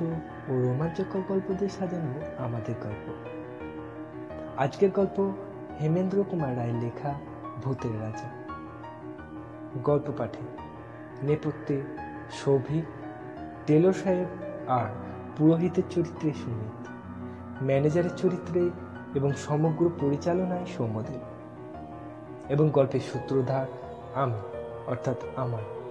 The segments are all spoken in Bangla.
রহস্য ও রোমাঞ্চকর গল্প দিয়ে সাজানো আমাদের গল্প। আজকের গল্প হেমেন্দ্র কুমার রায়ের লেখা ভূতের রাজা। গল্প পাঠে নেপথ্যে সৌভিক টেলর সাহেব আর পুরোহিতের চরিত্রে সুমিত। ম্যানেজারের চরিত্রে এবং সমগ্র পরিচালনায় সৌম্যদেব। এবং গল্পের সূত্রধার আমি, অর্থাৎ আমার।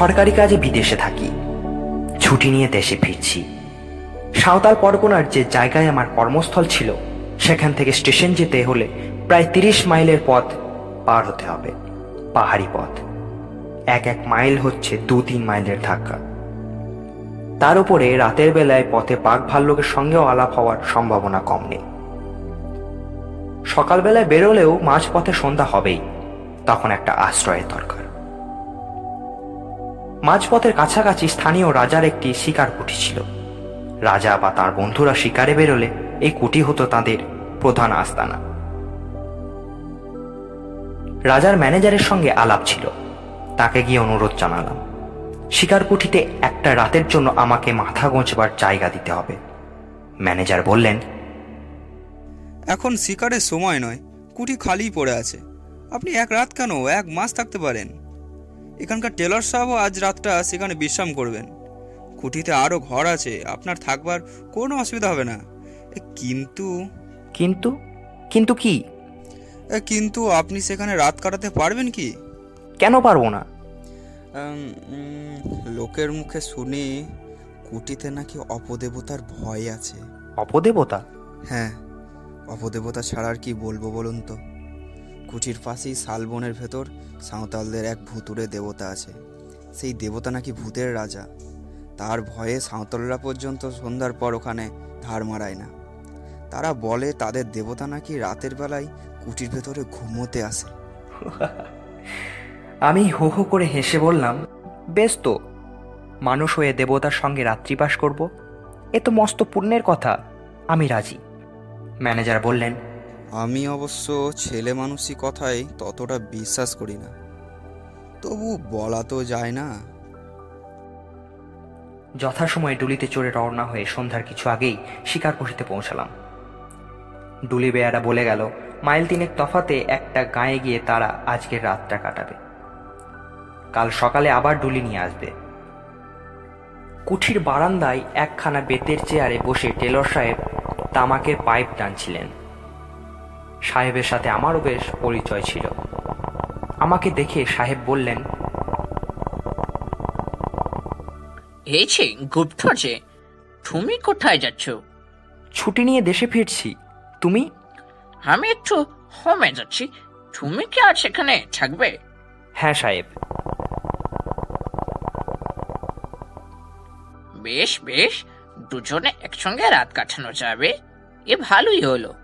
সরকারি কাজে বিদেশে থাকি। ছুটি নিয়ে দেশে ফিরছি। সাঁওতাল পরগনার যে জায়গায় আমার কর্মস্থল ছিল, সেখান থেকে স্টেশন যেতে হলে প্রায় তিরিশ মাইলের পথ পার হতে হবে, পাহাড়ি পথ। এক এক মাইল হচ্ছে দু তিন মাইলের ধাক্কা। তার উপরে রাতের বেলায় পথে বাঘ ভাল্লুকের সঙ্গেও আলাপ হওয়ার সম্ভাবনা কম নেই। সকালবেলায় বেরোলেও মাঝপথে সন্ধ্যা হবেই, তখন একটা আশ্রয়ের দরকার। মাঝপথের কাছাকাছি স্থানীয় রাজার একটি শিকার কুটি ছিল। রাজা বা তার বন্ধুরা শিকারে বেরোলে এই কুটি হতো তাদের প্রধান আস্তানা। রাজার ম্যানেজারের সঙ্গে আলাপ ছিল। তাকে গিয়ে অনুরোধ জানালাম, শিকার কুঠিতে একটা রাতের জন্য আমাকে মাথা গোঁচবার জায়গা দিতে হবে। ম্যানেজার বললেন, এখন শিকারের সময় নয়, কুটি খালিই পড়ে আছে। আপনি এক রাত কেন, এক মাস থাকতে পারেন? এখানকার টেলর সাহেবও আজ রাতটা সেখানে বিশ্রাম করবেন। কুটিতে আরও ঘর আছে আপনার থাকবার কোনো অসুবিধা হবে না। কিন্তু কিন্তু? কিন্তু কি? কিন্তু আপনি সেখানে রাত কাটাতে পারবেন কি? কেন পারব না? লোকের মুখে শুনি কুটিতে নাকি অপদেবতার ভয় আছে। অপদেবতা? হ্যাঁ অপদেবতা ছাড়া আর কি বলব বলুন তো? কুঠির পাশেই শালবনের ভেতর সাঁওতালদের এক ভুতুরে দেবতা আছে। সেই দেবতা নাকি ভূতের রাজা। তার ভয়ে সাঁওতালরা পর্যন্ত সন্ধ্যার পর ওখানে ধার মারায় না। তারা বলে তাদের দেবতা নাকি রাতের বেলায় কুটির ভেতরে ঘুমোতে আসে। আমি হো হো করে হেসে বললাম, বেশ তো, মানুষ হয়ে দেবতার সঙ্গে রাত্রিবাস করব। এ তো মস্ত পুণ্যের কথা, আমি রাজি। ম্যানেজার বললেন আমি অবশ্য ছেলে মানুষই কথায় ততটা বিশ্বাস করি না। তবু বলা তো যায় না। যথাসময়ে ডুলিতে চড়ে রওনা হয়ে সন্ধ্যার কিছু আগেই শিকার কুঠিতে পৌঁছালাম। ডুলি বেয়ারা বলে গেল, মাইল তিনেক তফাতে একটা গায়ে গিয়ে তারা আজকের রাতটা কাটাবে। কাল সকালে আবার ডুলি নিয়ে আসবে। কুঠির বারান্দায় একখানা বেতের চেয়ারে বসে টেলর সাহেব তামাকের পাইপ টানছিলেন। সাহেবের সাথে আমারও বেশ পরিচয় ছিল। আমাকে দেখে সাহেব বললেন এই যে গুপ্ত যে তুমি কোথায় যাচ্ছ? ছুটি নিয়ে দেশে ফিরছি। তুমি? আমি একটু হোমে যাচ্ছি। তুমি কি আজ সেখানে থাকবে? হ্যাঁ সাহেব। বেশ বেশ দুজনে একসঙ্গে রাত কাটানো যাবে। এ ভালোই হলো।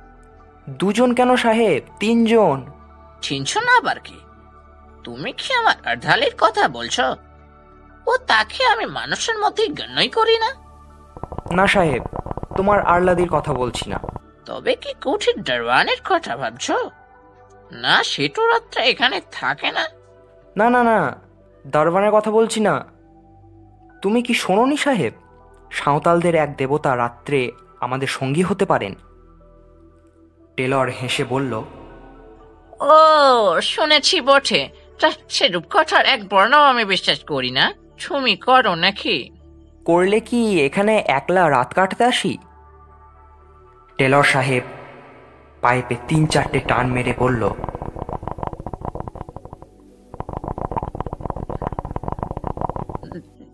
দুজন কেন সাহেব? তিনজন। চিনছো না আবার কি? তুমি কি আমার আর্ধালির কথা বলছো? ও তাকে আমি মানুষের মধ্যে গণ্যই করি না। না সাহেব তোমার আরলাদির কথা বলছি না। তবে কি কুঠির দরওয়ানের কথা ভাবছ? না সেটু রাত্রে এখানে থাকে না। না না না দরবানের কথা বলছি না। তুমি কি শোনোনি সাহেব? সাঁওতালদের এক দেবতা রাত্রে আমাদের সঙ্গী হতে পারেন। টেলর হেসে বলল ও শুনেছি বটে। তা সেরূপ কথার এক বর্ণও আমি বিশ্বাস করি না। তুমি করো নাকি? করলে কি এখানে একলা রাত কাটতে আসি? টেলর সাহেব পাইপে তিন চারটে টান মেরে বলল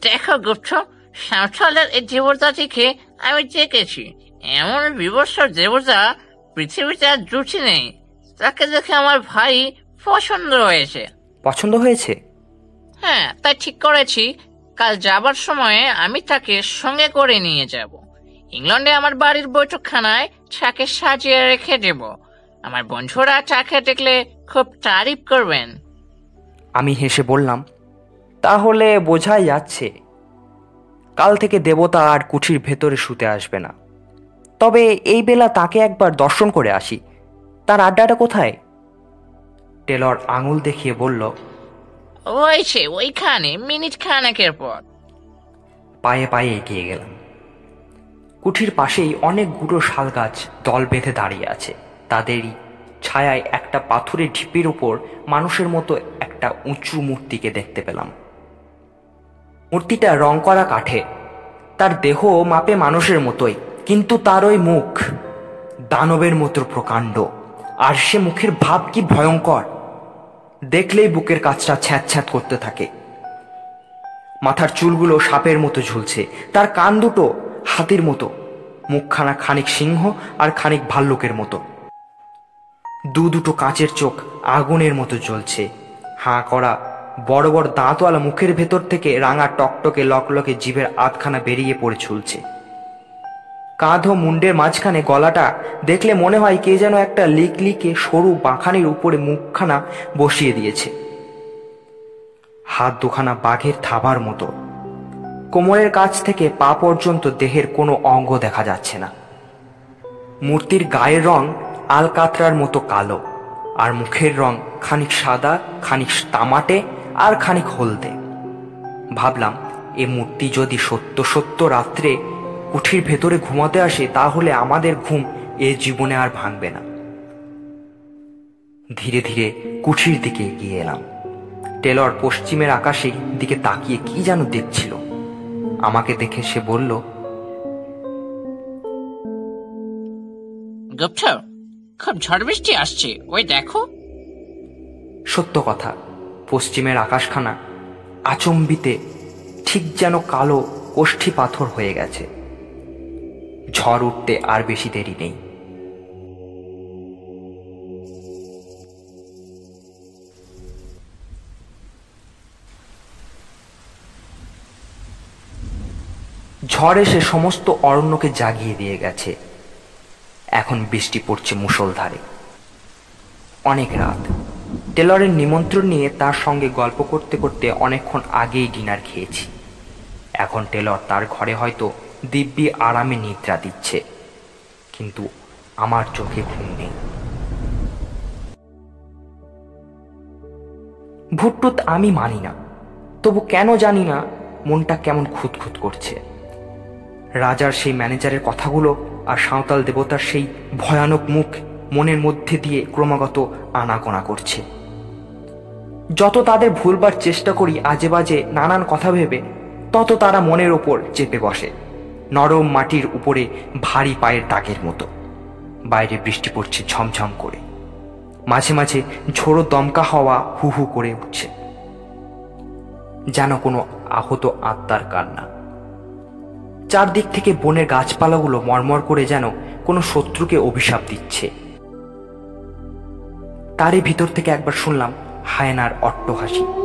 দেখো গুপ্ত সাঁওতালের এই দেবতাটিকে আমি দেখেছি। এমন বিবর্ষ দেবতা পৃথিবীতে আর জুটি নেই। তাকে দেখে আমার ভাই পছন্দ হয়েছে। পছন্দ হয়েছে? হ্যাঁ তাই ঠিক করেছি। কাল যাবার সময়ে আমি তাকে সঙ্গে করে নিয়ে যাব। ইংল্যান্ডে আমার বাড়ির বৈঠকখানায় তাকে সাজিয়ে রেখে দেব। আমার বন্ধুরা তাকে দেখলে খুব তারিফ করবেন। আমি হেসে বললাম তাহলে বোঝাই যাচ্ছে কাল থেকে দেবতা আর কুঠির ভেতরে শুতে আসবে না। তবে এই বেলা তাকে একবার দর্শন করে আসি। তার আড্ডাটা কোথায়? টেলর আঙুল দেখিয়ে বলল ওই সে ওইখানে মিনিট খানেকের পর। পায়ে পায়ে এগিয়ে গেলাম। কুঠির পাশেই অনেকগুলো শাল গাছ দল বেঁধে দাঁড়িয়ে আছে। তাদেরই ছায়ায় একটা পাথরের ঢিপির উপর মানুষের মতো একটা উঁচু মূর্তিকে দেখতে পেলাম। মূর্তিটা রং করা কাঠে তার দেহ মাপে মানুষের মতোই। কিন্তু তার ওই মুখ দানবের মতো প্রকাণ্ড। আর সে মুখের ভাব কি ভয়ঙ্কর? দেখলেই বুকের কাজটা ছ্যাঁত ছ্যাঁত করতে থাকে। মাথার চুলগুলো সাপের মতো ঝুলছে। তার কান দুটো হাতির মতো। মুখখানা খানিক সিংহ আর খানিক ভাল্লুকের মতো। দু দুটো কাঁচের চোখ আগুনের মতো জ্বলছে। হাঁ করা বড় বড় দাঁতওয়ালা মুখের ভেতর থেকে রাঙা টকটকে লকলকে জিভের আধখানা বেরিয়ে পড়ে ঝুলছে। কাঁধ ও মুন্ডের মাঝখানে গলাটা দেখলে মনে হয় কে যেন একটা লিকলিকে সরু বাঁখানির উপরে মুখখানা বসিয়ে দিয়েছে। হাত দুখানা বাঘের থাবার মতো। কোমরের কাছ থেকে পা পর্যন্ত দেহের কোনো অঙ্গ দেখা যাচ্ছে না। মূর্তির গায়ের রং আলকাতরার মতো কালো, আর মুখের রং খানিক সাদা, খানিক তামাটে, আর খানিক হলদে। ভাবলাম, এ মূর্তি যদি সত্য সত্য রাত্রে কুঠির ভেতরে ঘুমাতে আসে তাহলে আমাদের ঘুম এ জীবনে আর ভাঙবে না। ধীরে ধীরে কুঠির দিকে এগিয়ে এলাম। টেলর পশ্চিমের আকাশের দিকে তাকিয়ে কি যেন দেখছিল। আমাকে দেখে সে বলল গুপ্ত খুব ঝড় বৃষ্টি আসছে ওই দেখো। সত্য কথা পশ্চিমের আকাশখানা আচম্বিতে ঠিক যেন কালো ওষ্ঠী পাথর হয়ে গেছে। ঝড় উঠতে আর বেশি দেরি নেই। ঝড় এসে সমস্ত অরণ্যকে জাগিয়ে দিয়ে গেছে। এখন বৃষ্টি পড়ছে মুষলধারে। অনেক রাত। টেলরের নিমন্ত্রণ নিয়ে তার সঙ্গে গল্প করতে করতে অনেকক্ষণ আগেই ডিনার খেয়েছি। এখন টেলর তার ঘরে হয়তো দিব্যি আরামে নিদ্রা দিচ্ছে। কিন্তু আমার চোখে ঘুম নেই। ভুট্টুত আমি মানি না। তবু কেন জানি না মনটা কেমন খুঁতখুত করছে। রাজার সেই ম্যানেজারের কথাগুলো আর সাঁওতাল দেবতার সেই ভয়ানক মুখ মনের মধ্যে দিয়ে ক্রমাগত আনাগোনা করছে। যত তাদের ভুলবার চেষ্টা করি আজে বাজে নানান কথা ভেবে, তত তারা মনের ওপর চেপে বসে। নরম মাটির উপরে ভারী পায়ের দাগের মতো। বাইরে বৃষ্টি পড়ছে ঝমঝম করে। মাঝে মাঝে ঝোড়ো দমকা হওয়া হু হু করে উঠছে। যেন কোনো আহত আত্মার কান্না। চারদিক থেকে বনের গাছপালাগুলো মরমর করে যেন কোনো শত্রুকে অভিশাপ দিচ্ছে। তারই ভিতর থেকে একবার শুনলাম হায়নার অট্টহাসি।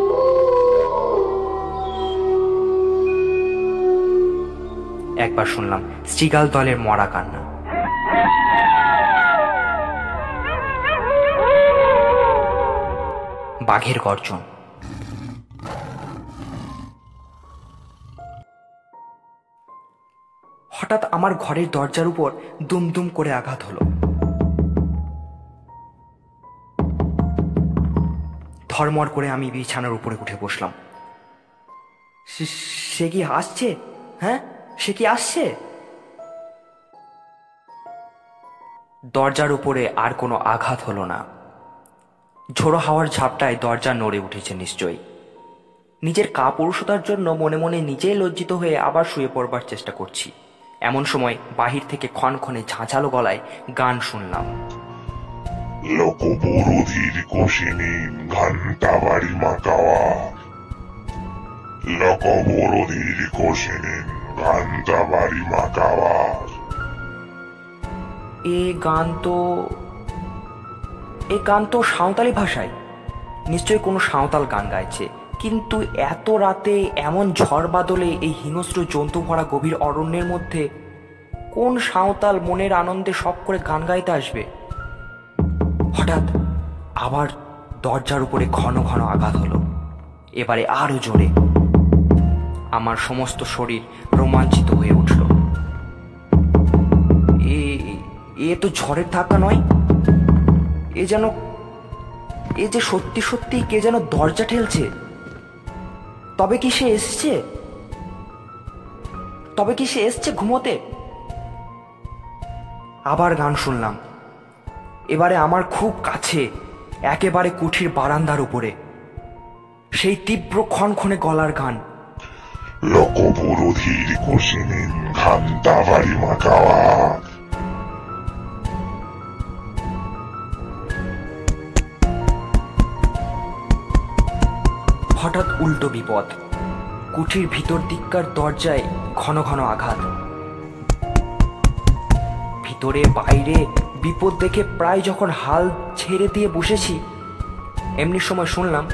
একবার শুনলাম শ্রীগাল দলের মরা কান্না। বাঘের গর্জন। হঠাৎ আমার ঘরের দরজার উপর দুম দুম করে আঘাত হলো। ধর্মর করে আমি বিছানার উপরে উঠে বসলাম। সে- সে কি আসছে হ্যাঁ? সে কি আসছে? দরজার উপরে আর কোনো আঘাত হলো না। ঝোড়ো হাওয়ার ঝাপটায় দরজা নড়ে উঠেছে নিশ্চয়ই। নিজের কাপুরুষতার জন্য মনে মনে নিজেই লজ্জিত হয়ে আবার শুয়ে পড়বার চেষ্টা করছি। এমন সময় বাহির থেকে ক্ষণক্ষণে ঝাঁঝালো গলায় গান শুনলাম। কোষিনী ঘন্টাবাড়ি মাকাওয়া। লোকবরধির কোষিনী ঘন্টাবাড়ি মাকাওয়া। এ গান তো, এ গান তো সাঁওতালি ভাষায়। নিশ্চয়ই কোনো সাঁওতাল গান গাইছে। কিন্তু এত রাতে এমন ঝড় বাদলে এই হিংস্র জন্তু ভরা গভীর অরণ্যের মধ্যে কোন সাঁওতাল মনের আনন্দে সব করে গান গাইতে আসবে? হঠাৎ আবার দরজার উপরে ঘন ঘন আঘাত হলো। এবারে আরও জোরে। আমার সমস্ত শরীর রোমাঞ্চিত হয়ে উঠল। এ এ তো ঝড়ের ধাক্কা নয়। এ যেন, এ যে সত্যি সত্যি কে যেন দরজা ঠেলছে। তবে কি সে এসছে? তবে কি সে এসছে ঘুমোতে? আবার গান শুনলাম। এবারে আমার খুব কাছে, একেবারে কুঠির বারান্দার উপরে। সেই তীব্র ক্ষণক্ষণে গলার গান। লকবুরুধির কুশিনীন ঘান্টা বাড়ি মাকাওয়া হঠাৎ উল্টো বিপদ। কুঠির ভিতর দিককার দরজায় ঘন ঘন আঘাত। ভিতরে বাইরে বিপদ দেখে প্রায় যখন হাল ছেড়ে দিয়ে বসেছি এমনি সময় শুনলাম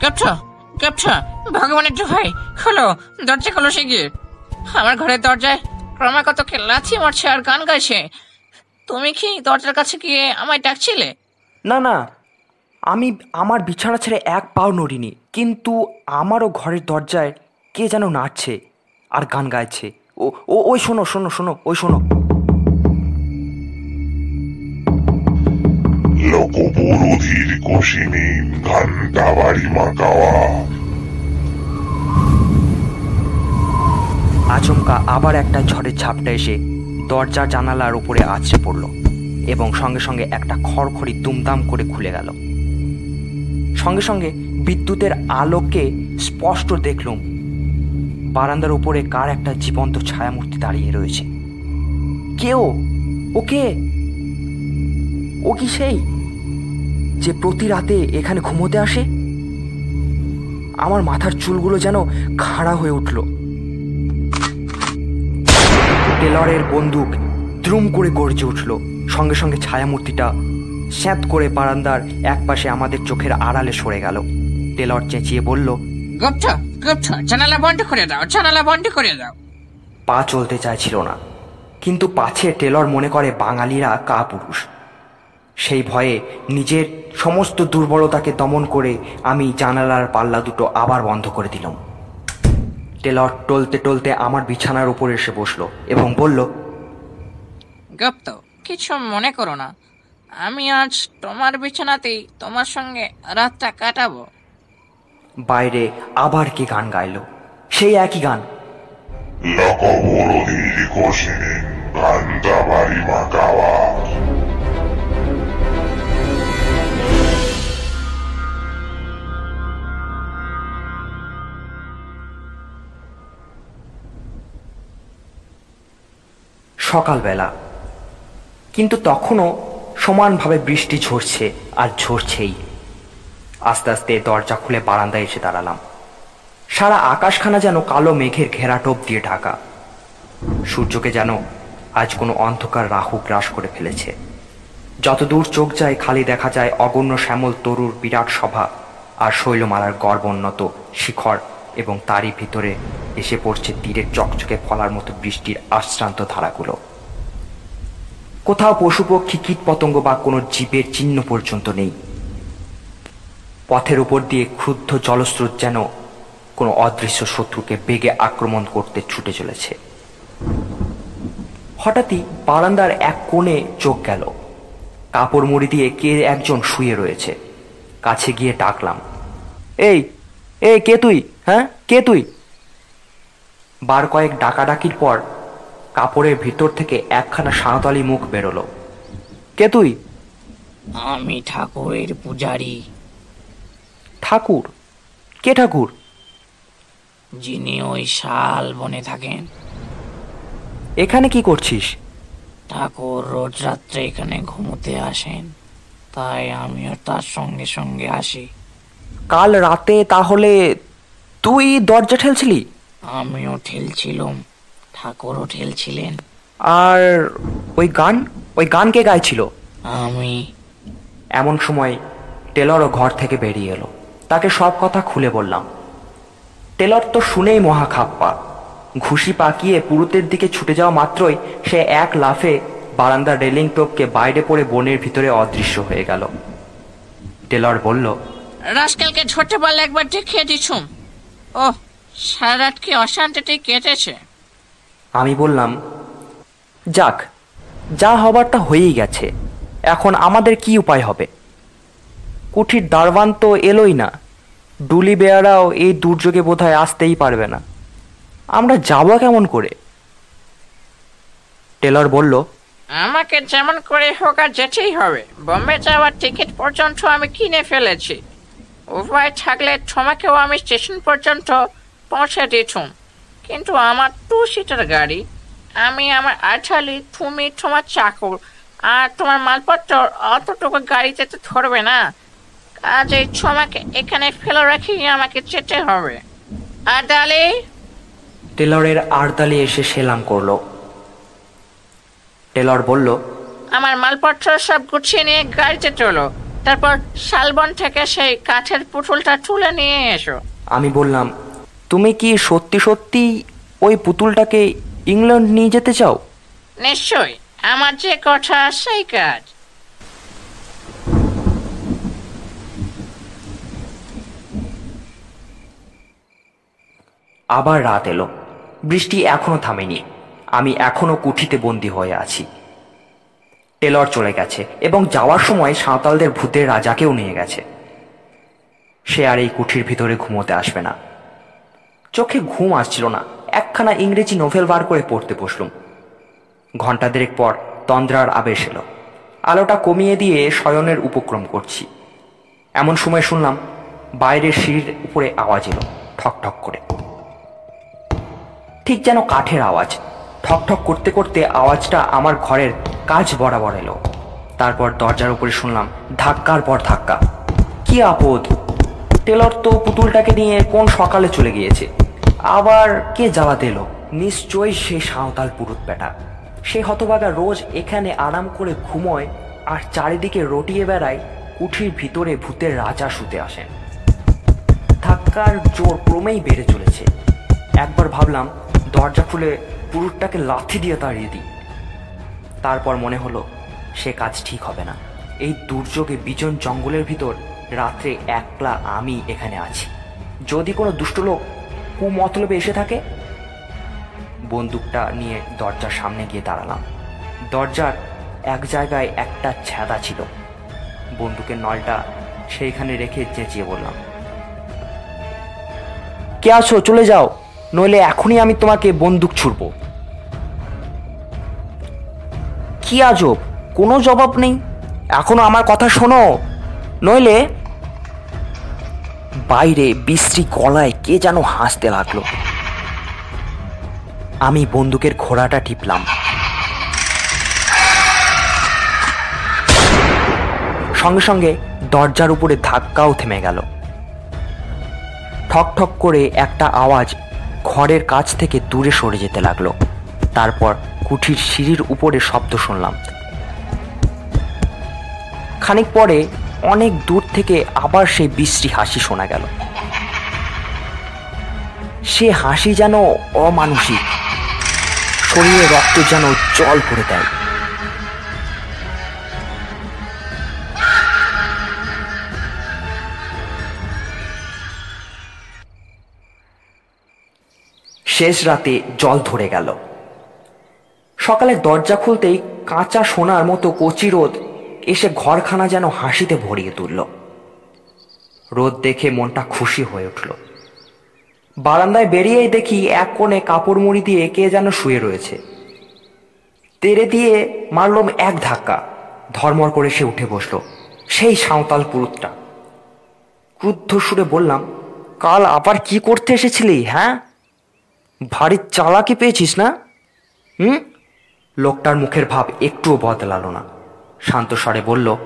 ক্যাপটা ক্যাপটা ভগবানের দোহাই খোলো দরজা খোলো শিগগির। আমার ঘরের দরজায় ক্রমাগত কে লাথি মারছে আর গান গাইছে। তুমি কি দরজার কাছে গিয়ে আমায় ডাকছিলে? না না। আমি আমার বিছানা ছেড়ে এক পাও নড়িনি, কিন্তু আমারও ঘরের দরজায় কে যেন নাচছে আর গান গাইছে। ও ও, ওই শোনো শোনো শোনো, ওই শোনো। লকবুরুধির কুশিনীন ঘান্টা বাড়ি মাকাওয়া। আচমকা আবার একটা ঝড়ের ঝাপটা এসে দরজা জানালার উপরে আছড়ে পড়ল এবং সঙ্গে সঙ্গে একটা খড়খড়ি দুমদাম করে খুলে গেল। সঙ্গে সঙ্গে বিদ্যুতের আলোকে স্পষ্ট দেখলুম, বারান্দার উপরে কার একটা জীবন্ত ছায়ামূর্তি দাঁড়িয়ে রয়েছে। কেউ? ও কে ও কি সেই? যে প্রতি রাতে এখানে ঘুমোতে আসে? আমার মাথার চুলগুলো যেন খাড়া হয়ে উঠল। টেলরের বন্দুক দ্রুম করে গর্জে উঠল। সঙ্গে সঙ্গে ছায়ামূর্তিটা স্যাঁত করে বারান্দার একপাশে আমাদের চোখের আড়ালে সরে গেল। টেলর চেঁচিয়ে বলল গুপ্ত গুপ্ত জানালা বন্ধ করে দাও জানালা বন্ধ করে দাও। পা চলতে চাইছিল না। কিন্তু পাছে টেলর মনে করে বাঙালিরা কা পুরুষ সেই ভয়ে নিজের সমস্ত দুর্বলতাকে দমন করে আমি জানালার পাল্লা দুটো আবার বন্ধ করে দিলাম। টেলর টলতে টলতে আমার বিছানার উপর এসে বসল এবং বলল গুপ্ত কিছু মনে করো না। আমি আজ তোমার বিছানাতেই তোমার সঙ্গে রাতটা কাটাবো। বাইরে আবার কি গান গাইলো? সেই একই গান। মাকাওয়া সকালবেলা। কিন্তু তখনও সমানভাবে বৃষ্টি ঝরছে আর ঝরছেই। আস্তে আস্তে দরজা খুলে বারান্দায় এসে দাঁড়ালাম। সারা আকাশখানা যেন কালো মেঘের ঘেরাটোপ দিয়ে ঢাকা। সূর্যকে যেন আজ কোনো অন্ধকার রাহু গ্রাস করে ফেলেছে। যতদূর চোখ যায়, খালি দেখা যায় অগণ্য শ্যামল তরুর বিরাট সভা আর শৈলমালার গর্বোন্নত শিখর। এবং তারই ভিতরে এসে পড়ছে তীরের চকচকে ফলার মতো বৃষ্টির আশ্রান্ত ধারাগুলো। কোথাও পশুপক্ষী কীট পতঙ্গ বা কোনো জীবের চিহ্ন পর্যন্ত নেই। পথের উপর দিয়ে ক্ষুব্ধ জলস্রোত যেন কোনো অদৃশ্য শত্রুকে বেগে আক্রমণ করতে ছুটে চলেছে। হঠাৎই বারান্দার এক কোণে চোখ গেল। কাপড় মুড়ি দিয়ে কে একজন শুয়ে রয়েছে। কাছে গিয়ে ডাকলাম, এই এই, কে তুই? হ্যাঁ? কে তুই? বার কয়েক ডাকাডাকির পর কাপড়ের ভিতর থেকে একখানা সাঁওতালি মুখ বেরোলো। কে তুই? আমি ঠাকুরের পূজারি। ঠাকুর? কে ঠাকুর? যিনি ওই শাল বনে থাকেন। এখানে কি করছিস? ঠাকুর রোজ রাত্রে এখানে ঘুমোতে আসেন তাই আমিও তার সঙ্গে সঙ্গে আসি। কাল রাতে তাহলে তুই দরজা ঠেলছিলি? আমিও ঠেলছিলাম ঠাকুরও ঠেলছিলেন। আর ওই গান ওই গান কে গাইছিল? আমি। এমন সময় টেলরও ঘর থেকে বেরিয়ে এলো। তাকে সব কথা খুলে বললাম। টেলর তো শুনেই মহা খাপ্পা। ঘুষি পাকিয়ে পুরুতের দিকে ছুটে যাওয়া মাত্রই সে এক লাফে বারান্দার রেলিং টোপকে বাইরে পড়ে বনের ভিতরে অদৃশ্য হয়ে গেল। টেলর বলল রাস্কেলকে ছোট্ট পারলে একবার দেখিয়ে দিছুম। ও সারা রাত কি অশান্তিতেই কেটেছে? আমি বললাম যাক যা হবারটা হয়েই গেছে। এখন আমাদের কি উপায় হবে? কুঠির দারবান তো এলোই না। ডুলি বেয়ারাও এই দুর্যোগে বোধহয় আসতেই পারবে না। আমরা যাব কেমন করে? টেলর বলল আমাকে যেমন করে হোক আর যেতেই হবে। বোম্বে যাওয়ার টিকিট পর্যন্ত আমি কিনে ফেলেছি। উপায় থাকলে তোমাকেও আমি স্টেশন পর্যন্ত পৌঁছে দিতুম। কিন্তু আমার টু সিটার গাড়ি আমি আমার আঠালি তুমি তোমার চাকর আর তোমার মালপত্র অতটুকু গাড়িতে তো ধরবে না। আজ এই তোমাকে এখানে ফেলে রাখি আমাকে যেতে হবে। আর ডালি টেলরের আড়দালে এসে সেলাম করল। টেলর বলল আমার মালপত্র সব গুছিয়ে নিয়ে গাড়িতে তোলো তারপর শালবন থেকে সেই কাঠের পুতুলটা তুলে নিয়ে এসো। আমি বললাম তুমি কি সত্যি সত্যি ওই পুতুলটাকে ইংল্যান্ড নিয়ে যেতে চাও? নিশ্চয়ই আমার যে কথা সেই কাজ। আবার রাত এলো। বৃষ্টি এখনও থামেনি। আমি এখনও কুঠিতে বন্দি হয়ে আছি। টেলর চলে গেছে এবং যাওয়ার সময় সাঁওতালদের ভূতের রাজাকেও নিয়ে গেছে। সে আর এই কুঠির ভিতরে ঘুমোতে আসবে না। চোখে ঘুম আসছিল না। একখানা ইংরেজি নোভেল বার করে পড়তে বসলুম। ঘণ্টা দেড়েক পর তন্দ্রার আবেশ এলো। আলোটা কমিয়ে দিয়ে শয়নের উপক্রম করছি। এমন সময় শুনলাম, বাইরের সিঁড়ির উপরে আওয়াজ এলো ঠক ঠক করে। ঠিক যেন কাঠের আওয়াজ। ঠক ঠক করতে করতে আওয়াজটা আমার ঘরের কাজ বরাবর এলো। তারপর দরজার উপরে শুনলাম, ধাক্কার পর ধাক্কা। কি আপদ? টেলর তো পুতুলটাকে নিয়ে কোন সকালে চলে গিয়েছে। আবার কে জ্বালাতে এলো? নিশ্চয়ই সে সাঁওতাল পুরুত বেটা সে হতভাগা রোজ এখানে আরাম করে ঘুমোয় আর চারিদিকে রটিয়ে বেড়ায়, কুঠির ভিতরে ভূতের রাজা শুতে আসেন। ধাক্কার জোর ক্রমেই বেড়ে চলেছে। একবার ভাবলাম দরজা খুলে পুরুষটাকে লাথি দিয়ে তাড়িয়ে দিই। তারপর মনে হলো, সে কাজ ঠিক হবে না। এই দুর্যোগে বিজন জঙ্গলের ভিতর রাত্রে একলা আমি এখানে আছি। যদি কোনো দুষ্ট লোক কুমতলবে এসে থাকে? বন্দুকটা নিয়ে দরজার সামনে গিয়ে দাঁড়ালাম। দরজার এক জায়গায় একটা ছ্যাদা ছিল। বন্দুকের নলটা সেইখানে রেখে চেঁচিয়ে বললাম, কে আছো? চলে যাও। নইলে এখনই আমি তোমাকে বন্দুক ছুড়ব। কি আজব? কোনো জবাব নেই। এখনও আমার কথা শোনো। নইলে বাইরে বিশ্রী গলায় কে যেন হাসতে লাগল। আমি বন্দুকের ঘোড়াটা টিপলাম। সঙ্গে সঙ্গে দরজার উপরে ধাক্কাও থেমে গেল। ঠক ঠক করে একটা আওয়াজ ঘরের কাছ থেকে দূরে সরে যেতে লাগল। তারপর কুঠির সিঁড়ির উপরে শব্দ শুনলাম। খানিক পরে অনেক দূর থেকে আবার সেই বিশ্রী হাসি শোনা গেল। সে হাসি যেন অমানসিক। শরীরে রক্ত যেন জল করে দেয় শেষ রাতে জল ধরে গেল। সকালে দরজা খুলতেই কাঁচা সোনার মতো কচি রোদ এসে ঘরখানা যেন হাসিতে ভরিয়ে তুলল। রোদ দেখে মনটা খুশি হয়ে উঠল। বারান্দায় বেরিয়েই দেখি এক কোণে কাপড় মুড়ি দিয়ে কে যেন শুয়ে রয়েছে। তেরে দিয়ে মারলম এক ধাক্কা, ধর্মর করে সে উঠে বসল, সেই সাঁওতাল পুরুতটা ক্রুদ্ধ সুরে বললাম, কাল আবার কি করতে এসেছিলি হ্যাঁ? ভারী চালাকি পেয়েছিস না? হুম? লোকটার মুখের ভাব একটুও বদলালো না। শান্ত স্বরে বলল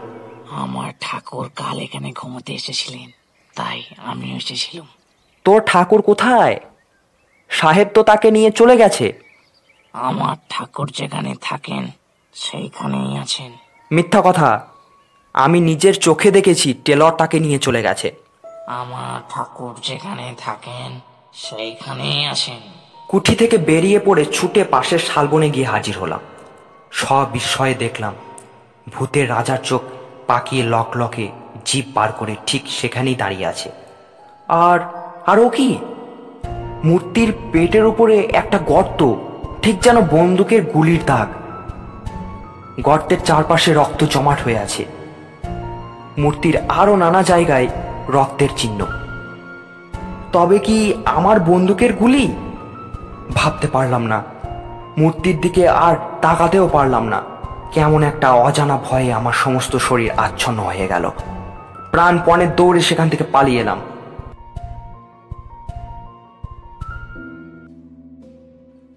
আমার ঠাকুর কাল এখানে ঘুমোতে এসেছিলেন তাই আমিও এসেছিলাম। তোর ঠাকুর কোথায়? সাহেব তো তাকে নিয়ে চলে গেছে। আমার ঠাকুর যেখানে থাকেন সেইখানেই আছেন। মিথ্যা কথা। আমি নিজের চোখে দেখেছি টেলর তাকে নিয়ে চলে গেছে। আমার ঠাকুর যেখানে থাকেন সেইখানেই আছেন। কুঠি থেকে বেরিয়ে পড়ে ছুটে পাশের শালবনে গিয়ে হাজির হলাম। সবিস্ময়ে দেখলাম, ভূতের রাজার চোখ পাকিয়ে লক লকে জিপ বার করে ঠিক সেখানেই দাঁড়িয়ে আছে। আর আর ও কি? মূর্তির পেটের উপরে একটা গর্ত, ঠিক যেন বন্দুকের গুলির দাগ। গর্তের চারপাশে রক্ত জমাট হয়ে আছে। মূর্তির আরও নানা জায়গায় রক্তের চিহ্ন। তবে কি আমার বন্দুকের গুলি? ভাবতে পারলাম না। মূর্তির দিকে আর তাকাতেও পারলাম না। কেমন একটা অজানা ভয়ে আমার সমস্ত শরীর আচ্ছন্ন হয়ে গেল। প্রাণপণে দৌড়ে সেখান থেকে পালিয়ে এলাম।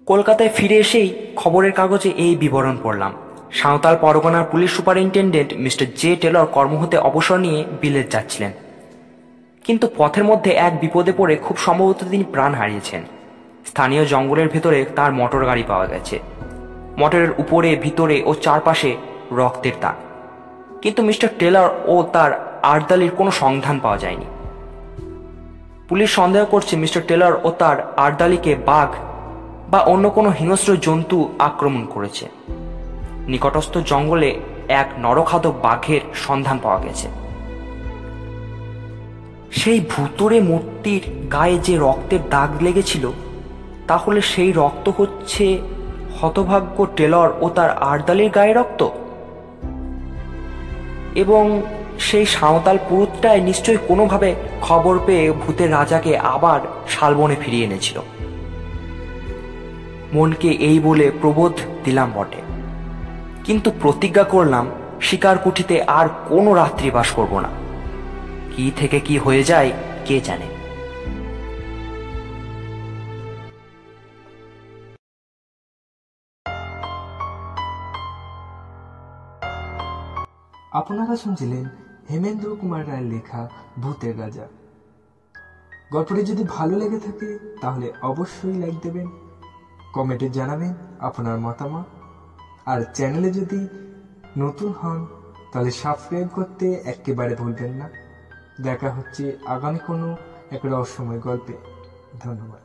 কলকাতায় ফিরে এসেই খবরের কাগজে এই বিবরণ পড়লাম। সাঁওতাল পরগনার police superintendent mister J Taylor কর্ম হতে অবসর নিয়ে বিলেত যাচ্ছিলেন। কিন্তু পথের মধ্যে এক বিপদে পড়ে খুব সম্ভবত তিনি প্রাণ হারিয়েছেন। স্থানীয় জঙ্গলের ভেতরে তার মোটর গাড়ি পাওয়া গেছে। মোটরের উপরে, ভিতরে ও চারপাশে রক্তের দাগ। কিন্তু মিস্টার টেলার ও তার আর্দালির কোনো সন্ধান পাওয়া যায়নি। পুলিশ সন্দেহ করছে মিস্টার টেলার ও তার আর্দালিকে বাঘ বা অন্য কোনো হিংস্র জন্তু আক্রমণ করেছে। নিকটস্থ জঙ্গলে এক নরখাদক বাঘের সন্ধান পাওয়া গেছে। সেই ভুতুরে মূর্তির গায়ে যে রক্তের দাগ লেগেছিল তাহলে সেই রক্ত হচ্ছে হতভাগ্য টেলর ও তার আর্দালির গায়ে রক্ত? এবং সেই সাঁওতাল পুরুতটায় নিশ্চয়ই কোনোভাবে খবর পেয়ে ভূতের রাজাকে আবার শালবনে ফিরিয়ে এনেছিল। মনকে এই বলে প্রবোধ দিলাম বটে। কিন্তু প্রতিজ্ঞা করলাম শিকার কুঠিতে আর কোনো রাত্রি বাস করব না। কি থেকে কি হয়ে যায়, কে জানে। আপনারা শুনছিলেন হেমেন্দ্র কুমার রায়ের লেখা ভূতের রাজা। গল্পটি যদি ভালো লেগে থাকে, তাহলে অবশ্যই লাইক দেবেন কমেন্টে জানাবেন আপনার মতামত। আর চ্যানেলে যদি নতুন হন, তাহলে সাবস্ক্রাইব করতে একেবারে ভুলবেন না। দেখা হচ্ছে আগামী কোনো এক রহস্যময় গল্পে। ধন্যবাদ।